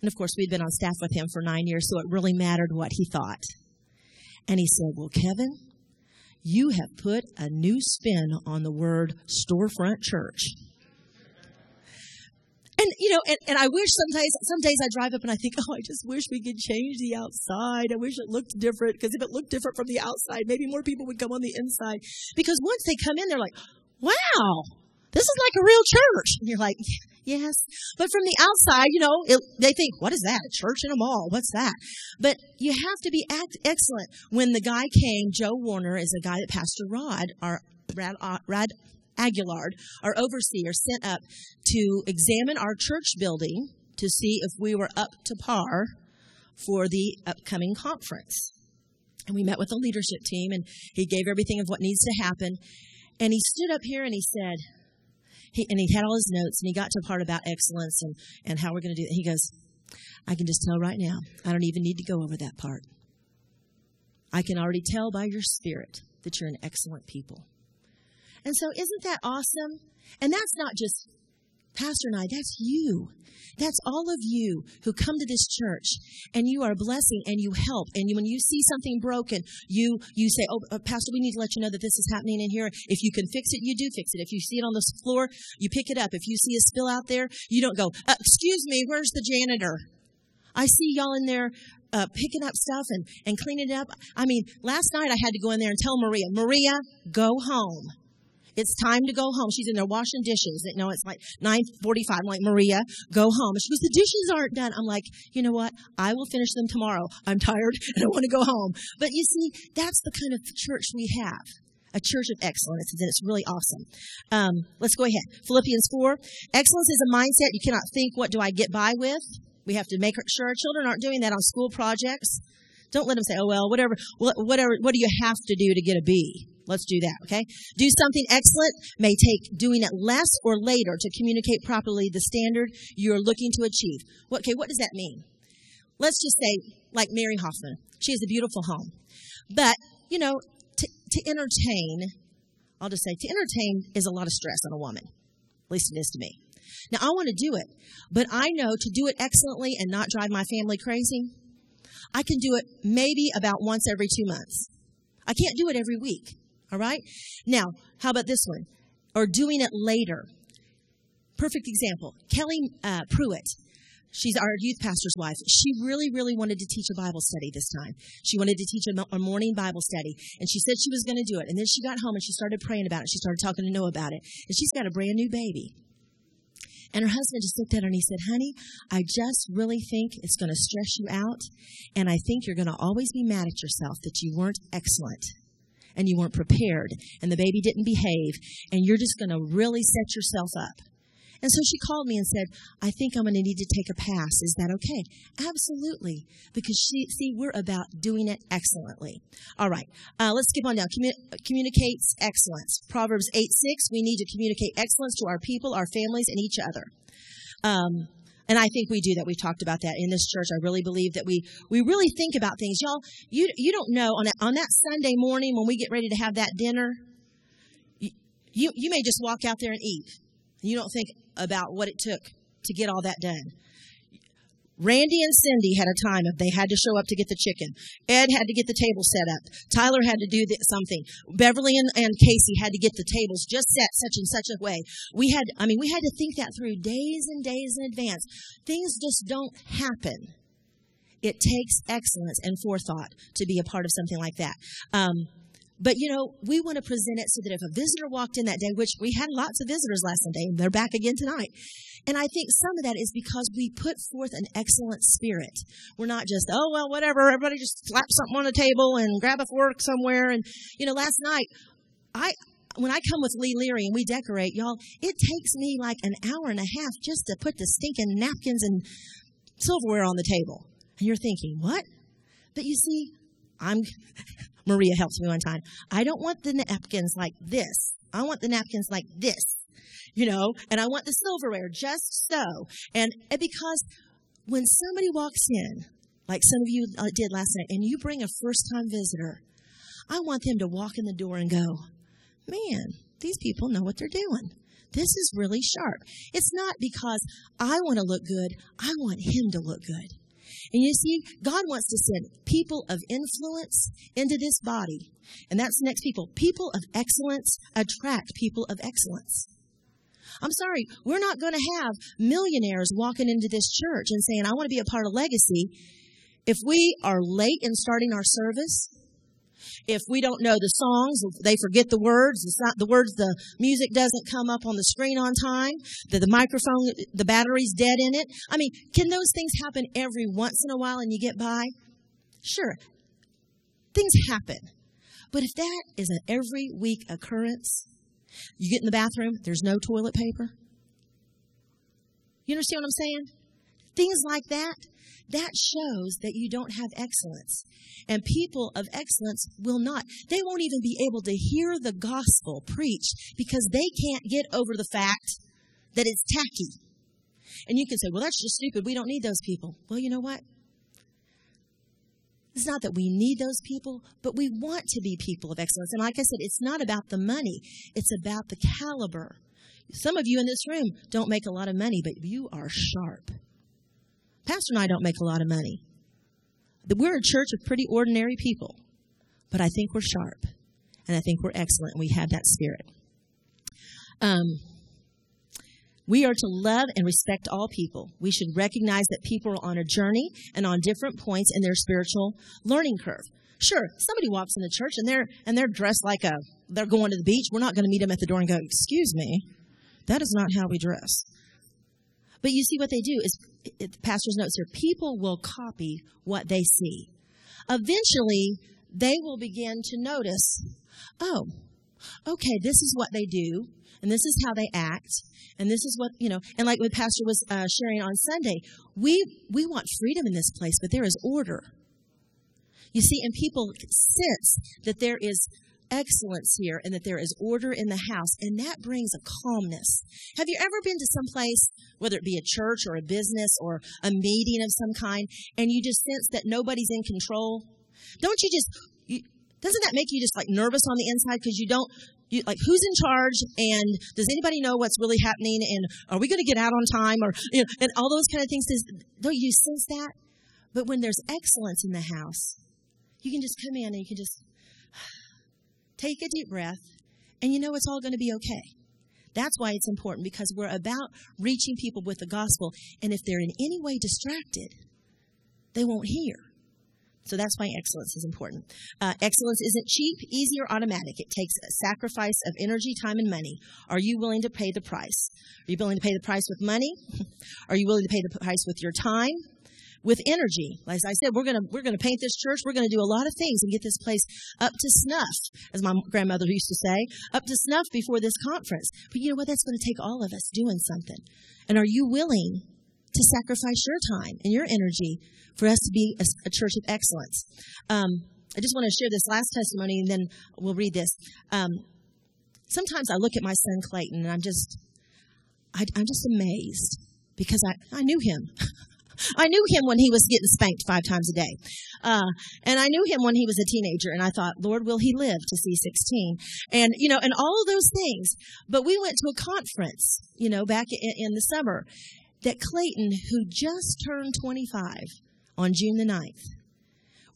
And of course, we'd been on staff with him for nine years, so it really mattered what he thought. And he said, Well, Kevin, you have put a new spin on the word storefront church. And you know, and, and I wish sometimes some days I drive up and I think, oh, I just wish we could change the outside. I wish it looked different because if it looked different from the outside, maybe more people would come on the inside. Because once they come in, they're like, wow, this is like a real church. And you're like, yes. But from the outside, you know, it, they think, what is that? A church in a mall? What's that? But you have to be act- excellent. When the guy came, Joe Warner is a guy that Pastor Rod, our Rad, uh, Rad Aguilard, our overseer, sent up to examine our church building to see if we were up to par for the upcoming conference. And we met with the leadership team, and he gave everything of what needs to happen. And he stood up here and he said, he, and he had all his notes and he got to a part about excellence and, and how we're going to do it. He goes, I can just tell right now, I don't even need to go over that part. I can already tell by your spirit that you're an excellent people. And so, isn't that awesome? And that's not just Pastor and I, that's you. That's all of you who come to this church and you are a blessing and you help. And you, when you see something broken, you, you say, Oh, uh, Pastor, we need to let you know that this is happening in here. If you can fix it, you do fix it. If you see it on the floor, you pick it up. If you see a spill out there, you don't go, uh, Excuse me, where's the janitor? I see y'all in there uh, picking up stuff and, and cleaning it up. I mean, last night I had to go in there and tell Maria, Maria, go home. It's time to go home. She's in there washing dishes. You know, it's like 9.45. I'm like, Maria, go home. And she goes, the dishes aren't done. I'm like, you know what? I will finish them tomorrow. I'm tired and I want to go home. But you see, that's the kind of church we have a church of excellence, and it's really awesome. Um, let's go ahead. Philippians 4. Excellence is a mindset. You cannot think, what do I get by with? We have to make sure our children aren't doing that on school projects. Don't let them say, oh, well, whatever, whatever, what do you have to do to get a B? Let's do that, okay? Do something excellent may take doing it less or later to communicate properly the standard you're looking to achieve. Okay, what does that mean? Let's just say, like Mary Hoffman, she has a beautiful home. But, you know, to, to entertain, I'll just say, to entertain is a lot of stress on a woman. At least it is to me. Now, I want to do it, but I know to do it excellently and not drive my family crazy, I can do it maybe about once every two months. I can't do it every week. All right? Now, how about this one? Or doing it later. Perfect example. Kelly uh, Pruitt. She's our youth pastor's wife. She really, really wanted to teach a Bible study this time. She wanted to teach a, a morning Bible study. And she said she was going to do it. And then she got home and she started praying about it. She started talking to Noah about it. And she's got a brand new baby. And her husband just looked at her and he said, Honey, I just really think it's going to stress you out. And I think you're going to always be mad at yourself that you weren't excellent and you weren't prepared and the baby didn't behave. And you're just going to really set yourself up. And so she called me and said, I think I'm going to need to take a pass. Is that okay? Absolutely. Because she, see, we're about doing it excellently. All right. Uh, let's skip on down. Commun- communicates excellence. Proverbs 8 6. We need to communicate excellence to our people, our families, and each other. Um, and I think we do that. We've talked about that in this church. I really believe that we, we really think about things. Y'all, you, you don't know on, a, on that Sunday morning when we get ready to have that dinner, you, you, you may just walk out there and eat. You don't think about what it took to get all that done. Randy and Cindy had a time of they had to show up to get the chicken. Ed had to get the table set up. Tyler had to do the, something. Beverly and, and Casey had to get the tables just set such and such a way. We had, I mean, we had to think that through days and days in advance. Things just don't happen. It takes excellence and forethought to be a part of something like that. Um, but you know, we want to present it so that if a visitor walked in that day, which we had lots of visitors last Sunday, and they're back again tonight. And I think some of that is because we put forth an excellent spirit. We're not just, oh well, whatever, everybody just slap something on the table and grab a fork somewhere. And you know, last night, I when I come with Annie Laurie and we decorate, y'all, it takes me like an hour and a half just to put the stinking napkins and silverware on the table. And you're thinking, what? But you see, I'm Maria helps me one time. I don't want the napkins like this. I want the napkins like this, you know, and I want the silverware just so. And, and because when somebody walks in, like some of you uh, did last night, and you bring a first time visitor, I want them to walk in the door and go, man, these people know what they're doing. This is really sharp. It's not because I want to look good, I want him to look good. And you see, God wants to send people of influence into this body. And that's next people. People of excellence attract people of excellence. I'm sorry, we're not going to have millionaires walking into this church and saying, I want to be a part of legacy. If we are late in starting our service, if we don't know the songs, they forget the words, it's not the words, the music doesn't come up on the screen on time, the, the microphone, the battery's dead in it. I mean, can those things happen every once in a while and you get by? Sure. Things happen. But if that is an every week occurrence, you get in the bathroom, there's no toilet paper. You understand what I'm saying? Things like that that shows that you don't have excellence. And people of excellence will not. They won't even be able to hear the gospel preached because they can't get over the fact that it's tacky. And you can say, well, that's just stupid. We don't need those people. Well, you know what? It's not that we need those people, but we want to be people of excellence. And like I said, it's not about the money, it's about the caliber. Some of you in this room don't make a lot of money, but you are sharp. Pastor and I don't make a lot of money. We're a church of pretty ordinary people, but I think we're sharp, and I think we're excellent, and we have that spirit. Um, we are to love and respect all people. We should recognize that people are on a journey and on different points in their spiritual learning curve. Sure, somebody walks in the church and they're and they're dressed like a they're going to the beach. We're not going to meet them at the door and go, "Excuse me, that is not how we dress." But you see what they do is the pastor's notes here people will copy what they see. Eventually, they will begin to notice, oh, okay, this is what they do, and this is how they act, and this is what you know. And like the pastor was uh, sharing on Sunday, we we want freedom in this place, but there is order. You see, and people sense that there is excellence here and that there is order in the house, and that brings a calmness. Have you ever been to some place, whether it be a church or a business or a meeting of some kind, and you just sense that nobody's in control? Don't you just, you, doesn't that make you just like nervous on the inside because you don't, you, like who's in charge and does anybody know what's really happening and are we going to get out on time or you know and all those kind of things does, don't you sense that but when there's excellence in the house you can just come in and you can just take a deep breath, and you know it's all going to be okay. That's why it's important because we're about reaching people with the gospel. And if they're in any way distracted, they won't hear. So that's why excellence is important. Uh, excellence isn't cheap, easy, or automatic. It takes a sacrifice of energy, time, and money. Are you willing to pay the price? Are you willing to pay the price with money? Are you willing to pay the price with your time? With energy, as I said, we're gonna we're gonna paint this church. We're gonna do a lot of things and get this place up to snuff, as my grandmother used to say, up to snuff before this conference. But you know what? That's to take all of us doing something. And are you willing to sacrifice your time and your energy for us to be a, a church of excellence. Um, I just want to share this last testimony and then we'll read this. Um, sometimes I look at my son Clayton and I'm just, I, am just amazed because I, I knew him. I knew him when he was getting spanked five times a day. Uh, and I knew him when he was a teenager and I thought, Lord, will he live to see 16? And, you know, and all of those things. But we went to a conference, you know, back in, in the summer that Clayton, who just turned 25, on June the 9th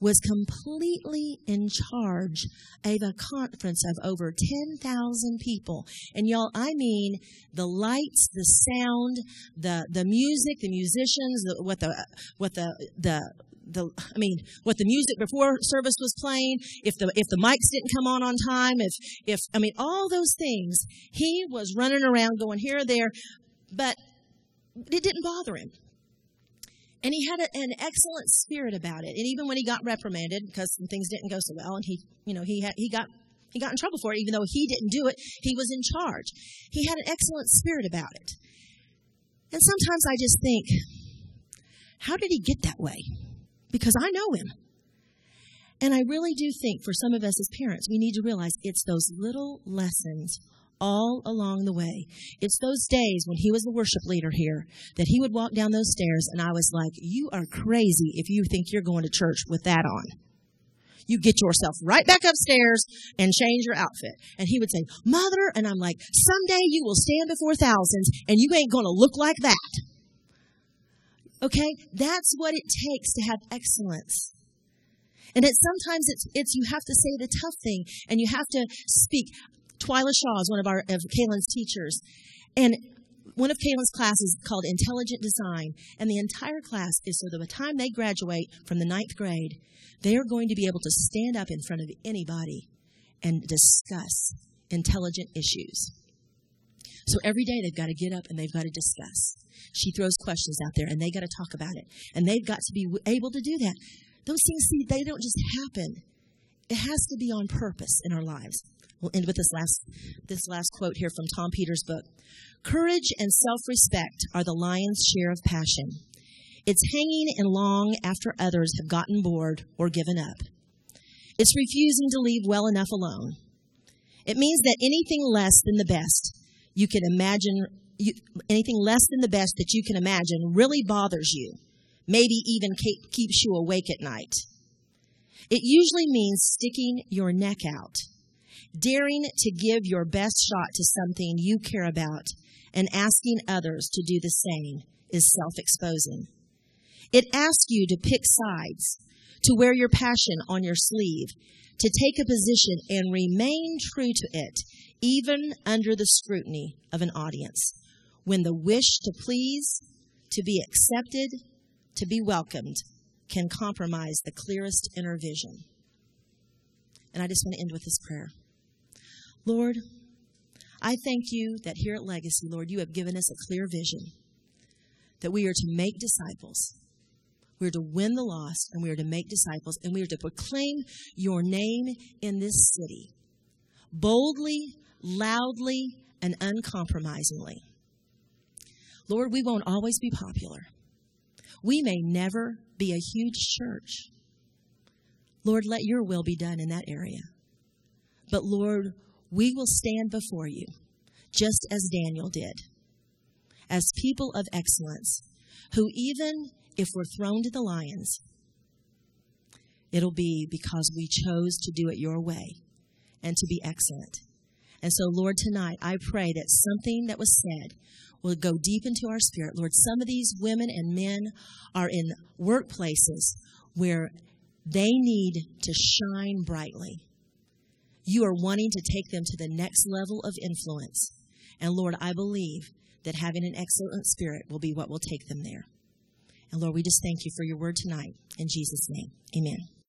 was completely in charge of a conference of over 10,000 people. And y'all, I mean the lights, the sound, the, the music, the musicians, the, what the, what the, the, the, I mean, what the music before service was playing, if the, if the mics didn't come on on time, if, if, I mean, all those things, he was running around going here or there, but it didn't bother him. And he had a, an excellent spirit about it. And even when he got reprimanded because things didn't go so well, and he, you know, he had, he got he got in trouble for it, even though he didn't do it. He was in charge. He had an excellent spirit about it. And sometimes I just think, how did he get that way? Because I know him. And I really do think for some of us as parents, we need to realize it's those little lessons all along the way. It's those days when he was the worship leader here that he would walk down those stairs and I was like, You are crazy if you think you're going to church with that on. You get yourself right back upstairs and change your outfit. And he would say, Mother, and I'm like, Someday you will stand before thousands and you ain't going to look like that. Okay? That's what it takes to have excellence. And it's sometimes it's it's you have to say the tough thing and you have to speak. Twyla Shaw is one of our of Kaylin's teachers, and one of Kaylin's classes is called Intelligent Design, and the entire class is so that by the time they graduate from the ninth grade, they are going to be able to stand up in front of anybody and discuss intelligent issues. So every day they've got to get up and they've got to discuss. She throws questions out there and they've got to talk about it. And they've got to be able to do that. Those things, see, they don't just happen. It has to be on purpose in our lives. We'll end with this last this last quote here from Tom Peters' book. Courage and self-respect are the lion's share of passion. It's hanging in long after others have gotten bored or given up. It's refusing to leave well enough alone. It means that anything less than the best you can imagine, you, anything less than the best that you can imagine really bothers you, maybe even keeps you awake at night. It usually means sticking your neck out daring to give your best shot to something you care about and asking others to do the same is self exposing. It asks you to pick sides, to wear your passion on your sleeve, to take a position and remain true to it, even under the scrutiny of an audience, when the wish to please, to be accepted, to be welcomed, can compromise the clearest inner vision. And I just want to end with this prayer. Lord, I thank you that here at Legacy, Lord, you have given us a clear vision that we are to make disciples. We are to win the lost, and we are to make disciples, and we are to proclaim your name in this city boldly, loudly, and uncompromisingly. Lord, we won't always be popular. We may never be a huge church. Lord, let your will be done in that area. But Lord, we will stand before you, just as Daniel did, as people of excellence, who even if we're thrown to the lions, it'll be because we chose to do it your way and to be excellent. And so, Lord, tonight I pray that something that was said will go deep into our spirit. Lord, some of these women and men are in workplaces where they need to shine brightly you are wanting to take them to the next level of influence. And Lord, I believe that having an excellent spirit will be what will take them there. And Lord, we just thank you for your word tonight. In Jesus' name, amen.